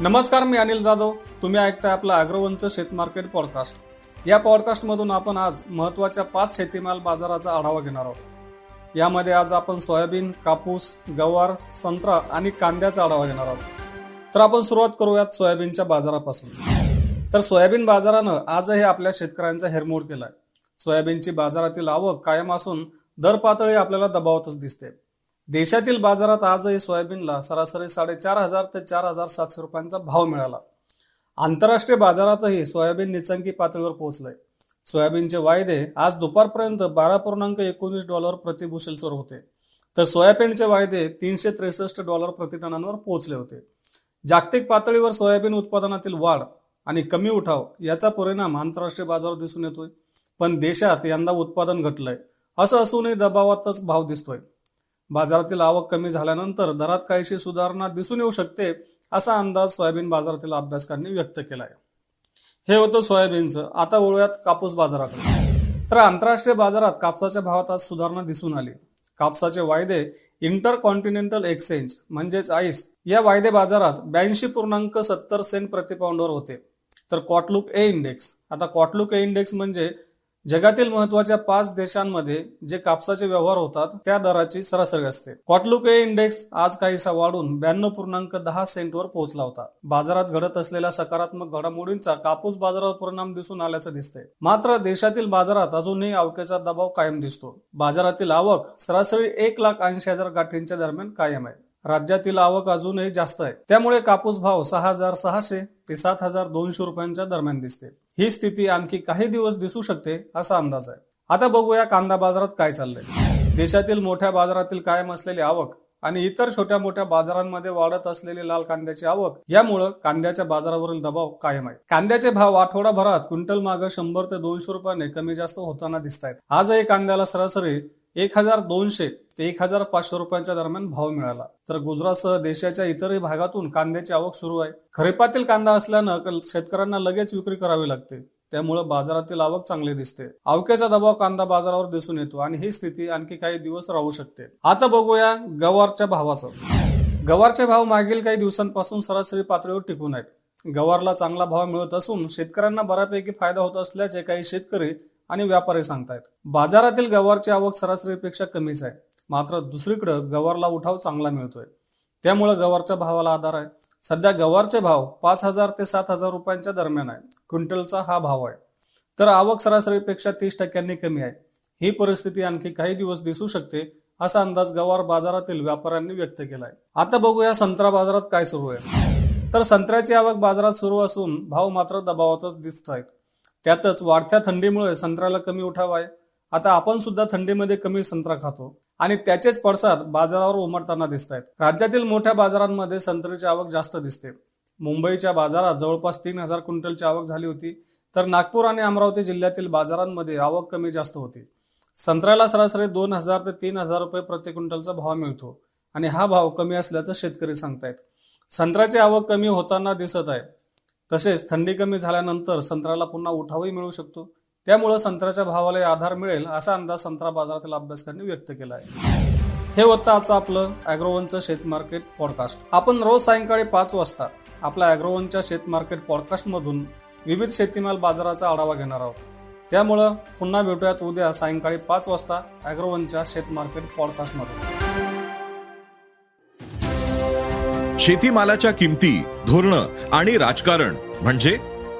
नमस्कार मी अनिल जाधव. तुम्ही ऐकताय आपलं अॅग्रोवनचं शेत मार्केट पॉडकास्ट या पॉडकास्टमधून आपण आज महत्त्वाच्या पाच शेतीमाल बाजाराचा आढावा घेणार आहोत. यामध्ये आज आपण सोयाबीन कापूस गवार संत्रा आणि कांद्याचा आढावा घेणार आहोत. तर आपण सुरुवात करूयात सोयाबीनच्या बाजारापासून. तर सोयाबीन बाजारानं आजही आपल्या शेतकऱ्यांचा हेरमोड केलाय. सोयाबीनची बाजारातील आवक कायम असून दर पातळी आपल्याला दबावतच दिसते. देशातील बाजारात आजही सोयाबीनला सरासरी साडेचार हजार ते चार हजार सातशे रुपयांचा भाव मिळाला. आंतरराष्ट्रीय बाजारातही सोयाबीन निचंकी पातळीवर पोहोचलंय. सोयाबीनचे वायदे आज दुपारपर्यंत बारा पूर्णांक एकोणीस डॉलर प्रतिबुशेलवर होते. तर सोयाबीनचे वायदे तीनशे त्रेसष्ट डॉलर प्रतिटनांवर पोहोचले होते. जागतिक पातळीवर सोयाबीन उत्पादनातील वाढ आणि कमी उठाव याचा परिणाम आंतरराष्ट्रीय बाजारावर दिसून येतोय. पण देशात यंदा उत्पादन घटलंय. असं असूनही दबावातच भाव दिसतोय. बाजारातील आवक कमी झाल्यानंतर दरात काहीशी सुधारणा दिसून येऊ शकते असा अंदाज सोयाबीन बाजारातील अभ्यासकांनी व्यक्त केला आहे हे होतं सोयाबीनचं. आता वळूयात कापूस बाजाराकडे. तर आंतरराष्ट्रीय बाजारात कापसाच्या भावात आज सुधारणा दिसून आली. कापसाचे वायदे इंटर कॉन्टिनेंटल एक्सचेंज म्हणजेच आईस या वायदे बाजारात ब्याऐंशी पूर्णांक सत्तर सेंट प्रतिपाऊंडवर होते. तर कॉटलुक ए इंडेक्स. आता कॉटलुक ए इंडेक्स म्हणजे जगातील महत्त्वाच्या पाच देशांमध्ये जे कापसाचे व्यवहार होतात त्या दराची सरासरी असते. कॉटलुके इंडेक्स आज काहीसा वाढून ब्याण्णव पूर्णांक दहा सेंटवर पोहोचला होता. बाजारात घडत असलेल्या सकारात्मक घडामोडींचा कापूस बाजारावर परिणाम दिसून आल्याचं दिसतंय. मात्र देशातील बाजारात अजूनही आवकेचा दबाव कायम दिसतो. बाजारातील आवक सरासरी एक लाख ऐंशी हजार गाठींच्या दरम्यान कायम आहे. राज्यातील आवक अजूनही जास्त आहे. त्यामुळे कापूस भाव सहा हजार सहाशे ते सात हजार दोनशे रुपयांच्या दरम्यान दिसते. ही स्थिती आणखी काही दिवस दिसू शकते असा अंदाज आहे. आता बघूया कांदा बाजारात काय चाललंय. देशातील मोठ्या बाजारातील कायम असलेली आवक आणि इतर छोट्या मोठ्या बाजारांमध्ये वाढत असलेली लाल कांद्याची आवक यामुळं कांद्याच्या बाजारावरील दबाव कायम आहे. कांद्याचे भाव आठवडाभरात क्विंटल मागे शंभर ते दोनशे रुपयाने कमी जास्त होताना दिसत आहेत आजही कांद्याला सरासरी एक हजार दोनशे ते एक हजार पाचशे रुपयांच्या दरम्यान भाव मिळाला. तर गुजरातसह देशाच्या इतरही भागातून कांद्याची आवक सुरू आहे. खरीपातील कांदा असल्यानं शेतकऱ्यांना लगेच विक्री करावी लागते. त्यामुळे बाजारातील आवक चांगली दिसते. आवक्याचा दबाव कांदा बाजारावर दिसून येतो आणि ही स्थिती आणखी काही दिवस राहू शकते. आता बघूया गवारच्या भावाचं. गवारचे भाव मागील काही दिवसांपासून सरासरी पातळीवर टिकून आहेत. गवारला चांगला भाव मिळत असून शेतकऱ्यांना बऱ्यापैकी फायदा होत असल्याचे काही शेतकरी आणि व्यापारी सांगतायत. बाजारातील गवारची आवक सरासरीपेक्षा कमीच आहे. मात्र दुसरीकडं गवारला उठाव चांगला मिळतोय. त्यामुळे गवारच्या भावाला आधार आहे. सध्या गवारचे भाव पाच हजार ते सात हजार रुपयांच्या दरम्यान आहे. क्विंटलचा हा भाव आहे. तर आवक सरासरीपेक्षा तीस टक्क्यांनी कमी आहे. ही परिस्थिती आणखी काही दिवस दिसू शकते असा अंदाज गवार बाजारातील व्यापाऱ्यांनी व्यक्त केला आहे आता बघूया संत्रा बाजारात काय सुरू आहे. तर संत्र्याची आवक बाजारात सुरू असून भाव मात्र दबावातच दिसत आहेत. त्यातच वाढत्या थंडीमुळे संत्र्याला कमी उठाव आहे. आता आपण सुद्धा थंडीमध्ये कमी संत्रा खातो. आणि त्याचेच पडसाद बाजारावर उमटताना दिसत आहेत राज्यातील मोठ्या बाजारांमध्ये संत्र्याची आवक जास्त दिसते. मुंबईच्या बाजारात जवळपास तीन हजार क्विंटलची आवक झाली होती तर नागपूर आणि अमरावती जिल्ह्यातील बाजारांमध्ये आवक कमी जास्त होती. संत्र्याला सरासरी दोन हजार ते तीन हजार रुपये प्रति क्विंटलचा भाव मिळतो आणि हा भाव कमी असल्याचं शेतकरी सांगतायत. संत्र्याची आवक कमी होताना दिसत आहे. तसेच थंडी कमी झाल्यानंतर संत्र्याला पुन्हा उठावही मिळू शकतो. त्यामुळं संत्र्याच्या भावाला आधार मिळेल असा अंदाज संत्रा बाजारातील अभ्यासकांनी व्यक्त केला आहे हे होतं आजचं आपलं अॅग्रोवनचं शेत मार्केट पॉडकास्ट. आपण रोज सायंकाळी पाच वाजता आपल्या अॅग्रोवनच्या शेत मार्केट पॉडकास्टमधून विविध शेतीमाल बाजाराचा आढावा घेणार आहोत. त्यामुळं पुन्हा भेटूयात उद्या सायंकाळी पाच वाजता अॅग्रोवनच्या शेत मार्केट पॉडकास्टमधून. शेतीमालाच्या किमती धोरण आणि राजकारण म्हणजे